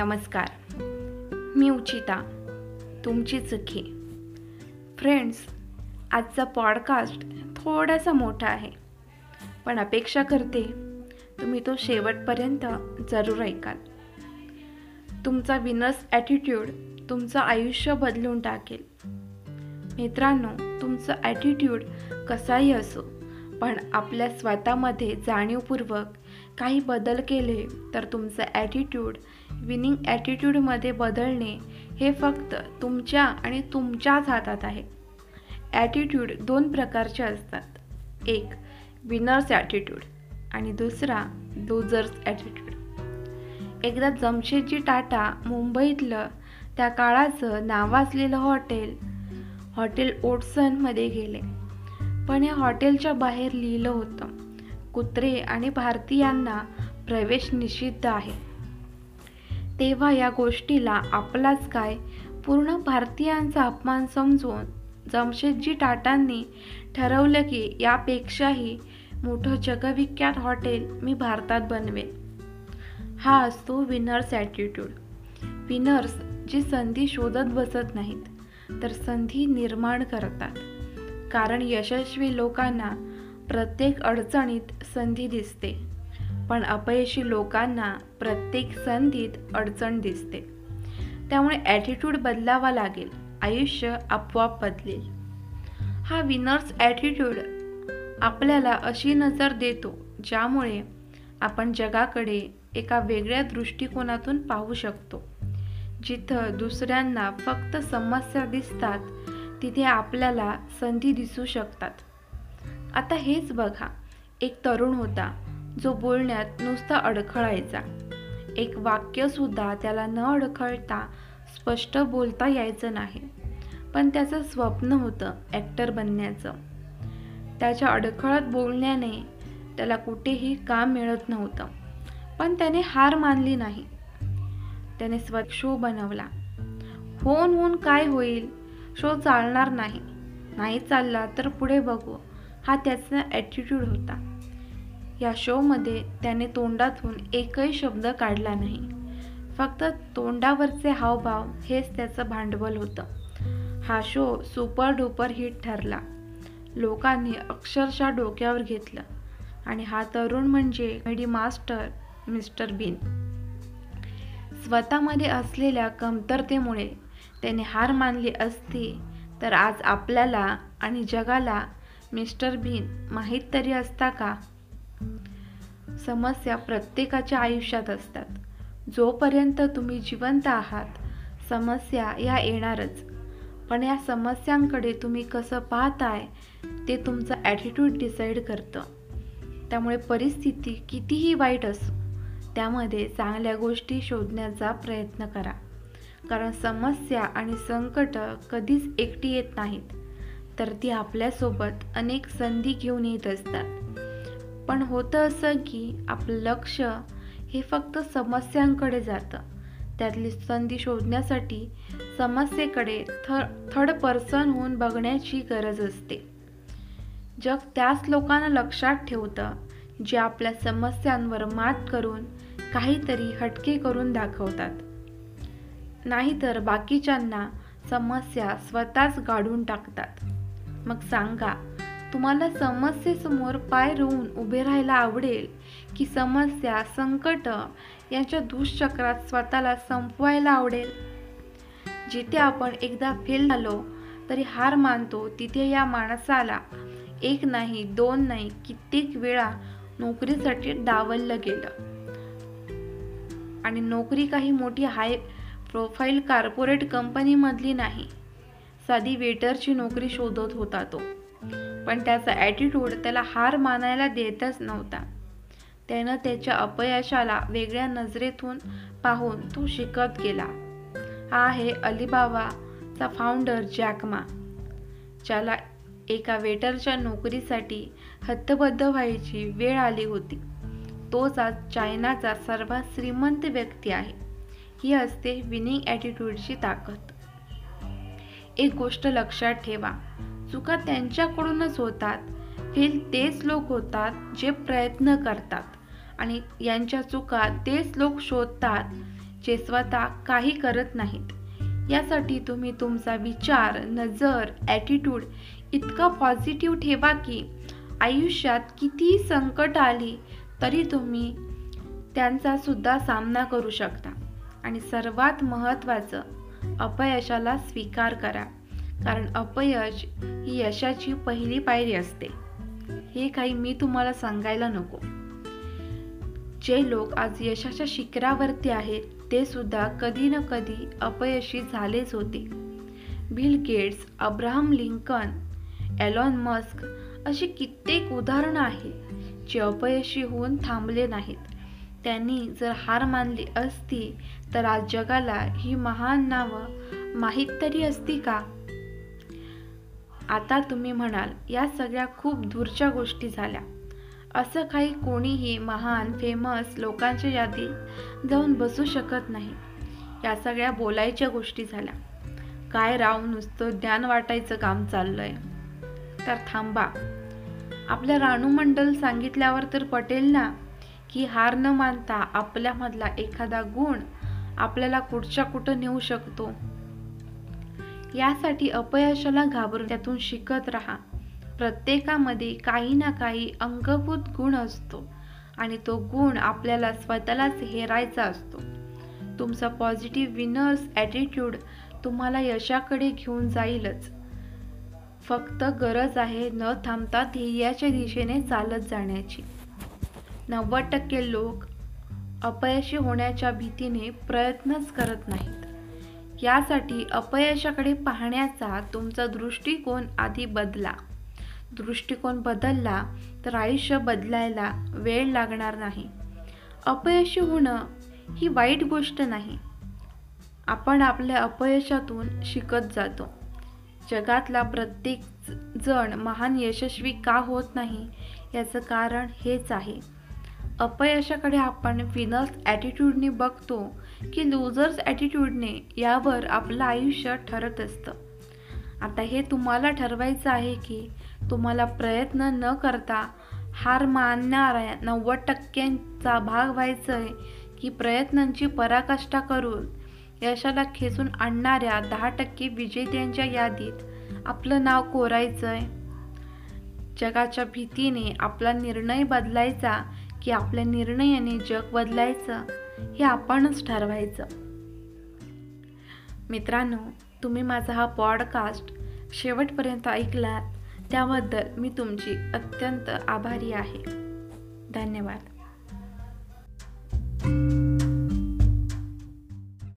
नमस्कार. मी उचिता. तुमची चुकी फ्रेंड्स आजचा पॉडकास्ट थोडासा मोठा आहे. पण अपेक्षा करते तुम्ही तो शेवटपर्यंत जरूर ऐकाल. तुमचा विनस ॲटिट्यूड तुमचं आयुष्य बदलून टाकेल. मित्रांनो तुमचं ॲटिट्यूड कसाही असो पण आपल्या स्वतःमध्ये जाणीवपूर्वक काही बदल केले तर तुमचं ॲटिट्यूड विनिंग ॲटिट्यूडमध्ये बदलणे हे फक्त तुमच्या आणि तुमच्याच हातात आहे. ॲटिट्यूड दोन प्रकारचे असतात. एक विनर्स ॲटिट्यूड आणि दुसरा लुझर्स ॲटिट्यूड एकदा जमशेदजी टाटा मुंबईतलं त्या काळाचं नावाजलेलं हॉटेल हॉटेल ओटसनमध्ये गेले. पण हे हॉटेलच्या बाहेर लिहिलं होतं कुत्रे आणि भारतीयांना प्रवेश निषिद्ध आहे. तेव्हा या गोष्टीला आपलाच काय? पूर्ण भारतीयांचा अपमान समजून जमशेदजी टाटांनी ठरवलं की यापेक्षाही मोठं जगविख्यात हॉटेल मी भारतात बनवेन. हा असतो विनर्स ॲटिट्यूड. विनर्स जी संधी शोधत बसत नाहीत तर संधी निर्माण करतात. कारण यशस्वी लोकांना प्रत्येक अडचणीत संधी दिसते. पण अपयशी लोकांना प्रत्येक संधीत अडचण दिसते. त्यामुळे ॲटिट्यूड बदलावा लागेल. आयुष्य आपोआप बदलेल. हा विनर्स ॲटिट्यूड आपल्याला अशी नजर देतो ज्यामुळे आपण जगाकडे एका वेगळ्या दृष्टिकोनातून पाहू शकतो. जिथं दुसऱ्यांना फक्त समस्या दिसतात तिथे आपल्याला संधी दिसू शकतात. आता हेच बघा. एक तरुण होता. जो बोलण्यात नुसता अडखळायचा. एक वाक्यसुद्धा त्याला न अडखळता स्पष्ट बोलता यायचं नाही. पण त्याचं स्वप्न होतं ॲक्टर बनण्याचं. त्याच्या अडखळत बोलण्याने त्याला कुठेही काम मिळत नव्हतं. पण त्याने हार मानली नाही. त्याने स्व शो बनवला. होऊन होऊन काय होईल? शो चालणार नाही. नाही चालला तर पुढे बघू. हा त्याचा ॲटिट्यूड होता. या शोमध्ये त्याने तोंडातून एकही शब्द काढला नाही. फक्त तोंडावरचे हावभाव हेच त्याचं भांडवल होतं. हा शो सुपर डुपर हिट ठरला. लोकांनी अक्षरशः डोक्यावर घेतलं. आणि हा तरुण म्हणजे मेडी मास्टर मिस्टर बीन. स्वतःमध्ये असलेल्या कमतरतेमुळे त्याने हार मानली असती तर आज आपल्याला आणि जगाला मिस्टर बीन माहीत तरी असता का? समस्या प्रत्येकाच्या आयुष्यात असतात. जोपर्यंत तुम्ही जिवंत आहात समस्या या येणारच. पण या समस्यांकडे तुम्ही कसं पाहताय ते तुमचं ॲटिट्यूड डिसाईड करतं. त्यामुळे परिस्थिती कितीही वाईट असो त्यामध्ये चांगल्या गोष्टी शोधण्याचा प्रयत्न करा. कारण समस्या आणि संकट कधीच एकटी येत नाहीत. तर ती आपल्यासोबत अनेक संधी घेऊन येत असतात. पण होतं असं की आपलं लक्ष हे फक्त समस्यांकडे जातं. त्यातली संधी शोधण्यासाठी समस्येकडे थ थर्ड पर्सन होऊन बघण्याची गरज असते. जग त्याच लोकांना लक्षात ठेवतं जे आपल्या समस्यांवर मात करून काहीतरी हटके करून दाखवतात. नाहीतर बाकीच्यांना समस्या स्वतःच गाढून टाकतात. मग सांगा तुम्हाला समस्येसमोर पाय रोवून उभे राहायला आवडेल की समस्या संकट यांच्या दुष्चक्रात स्वतःला संपवायला आवडेल. जिथे आपण एकदा फेल झालो तरी हार मानतो तिथे या माणसाला एक नाही दोन नाही कित्येक वेळा नोकरीसाठी डावललं गेलं. आणि नोकरी काही मोठी हाय प्रोफाईल कॉर्पोरेट कंपनीमधली नाही. साधी वेटरची नोकरी शोधत होता तो. पण त्याचा ॲटिट्यूड त्याला हार मानायला देतच नव्हता. त्यानं त्याच्या अपयशाला वेगळ्या नजरेतून पाहून तो शिकत गेला. हा आहे अलिबाबाचा फाउंडर जॅकमा. ज्याला एका वेटरच्या नोकरीसाठी हद्दबद्ध व्हायची वेळ आली होती. तोच आज चायनाचा सर्वात श्रीमंत व्यक्ती आहे. ही असते विनिंग ॲटिट्यूडची ताकद. एक गोष्ट लक्षात ठेवा. चुका त्यांच्याकडूनच होतात. फेल तेच लोक होतात जे प्रयत्न करतात. आणि यांच्या चुका तेच लोक शोधतात जे स्वतः काही करत नाहीत. यासाठी तुम्ही तुमचा विचार नजर ॲटिट्यूड इतका पॉझिटिव्ह ठेवा की आयुष्यात कितीही संकट आली तरी तुम्ही त्यांचा सुद्धा सामना करू शकता. आणि सर्वात महत्त्वाचं अपयशाला स्वीकार करा. कारण अपयश ही यशाची पहिली पायरी असते. हे काही मी तुम्हाला सांगायला नको. जे लोक आज यशाच्या शिखरावरती आहेत ते सुद्धा कधी ना कधी अपयशी झालेच होते. Bill Gates Abraham Lincoln Elon Musk अशी कित्येक उदाहरणं आहेत जे अपयशी होऊन थांबले नाहीत. त्यांनी जर हार मानली असती तर आज जगाला ही महान नावं माहीत तरी असती का? आता तुम्ही म्हणाल या सगळ्या खूप दूरच्या गोष्टी झाल्या. असं काही कोणीही महान फेमस लोकांच्या यादीत जाऊन बसू शकत नाही. या सगळ्या बोलायच्या गोष्टी झाल्या. काय राव नुसतं ज्ञान वाटायचं काम चाललंय. तर थांबा. आपल्या राणू मंडल सांगितल्यावर तर पटेल ना की हार न मानता आपल्यामधला एखादा गुण आपल्याला कुठच्या कुठं नेऊ शकतो? यासाठी अपयशाला घाबरून त्यातून शिकत राहा. प्रत्येकामध्ये काही ना काही अंगभूत गुण असतो आणि तो गुण आपल्याला स्वतःलाच हेरायचा असतो. तुमचा पॉझिटिव्ह विनर्स ॲटिट्यूड तुम्हाला यशाकडे घेऊन जाईलच. फक्त गरज आहे न थांबता ध्येयाच्या दिशेने चालत जाण्याची. नव्वद टक्के लोक अपयशी होण्याच्या भीतीने प्रयत्नच करत नाहीत. यासाठी अपयशाकडे पाहण्याचा तुमचा दृष्टिकोन आधी बदला. दृष्टिकोन बदलला तर आयुष्य बदलायला वेळ लागणार नाही. अपयशी होणं ही वाईट गोष्ट नाही. आपण आपल्या अपयशातून शिकत जातो. जगातला प्रत्येक जण महान यशस्वी का होत नाही याचं कारण हेच आहे. अपयशाकडे आपण विनर्स ॲटिट्यूडने बघतो की लूजर्स ॲटिट्यूडने यावर आपलं आयुष्य ठरत असतं. आता हे तुम्हाला ठरवायचं आहे की तुम्हाला प्रयत्न न करता हार मानणाऱ्या नव्वद टक्क्यांचा भाग व्हायचं आहे की प्रयत्नांची पराकाष्ठा करून यशाला खेचून आणणाऱ्या दहा टक्के विजेत्यांच्या यादीत आपलं नाव कोरायचं आहे. जगाच्या भीतीने आपला निर्णय बदलायचा की आपल्या निर्णयाने जग बदलायचं. हे आपणच ठरवायचं. मित्रांनो तुम्ही माझा हा पॉडकास्ट शेवटपर्यंत ऐकलात त्याबद्दल मी तुमची अत्यंत आभारी आहे. धन्यवाद.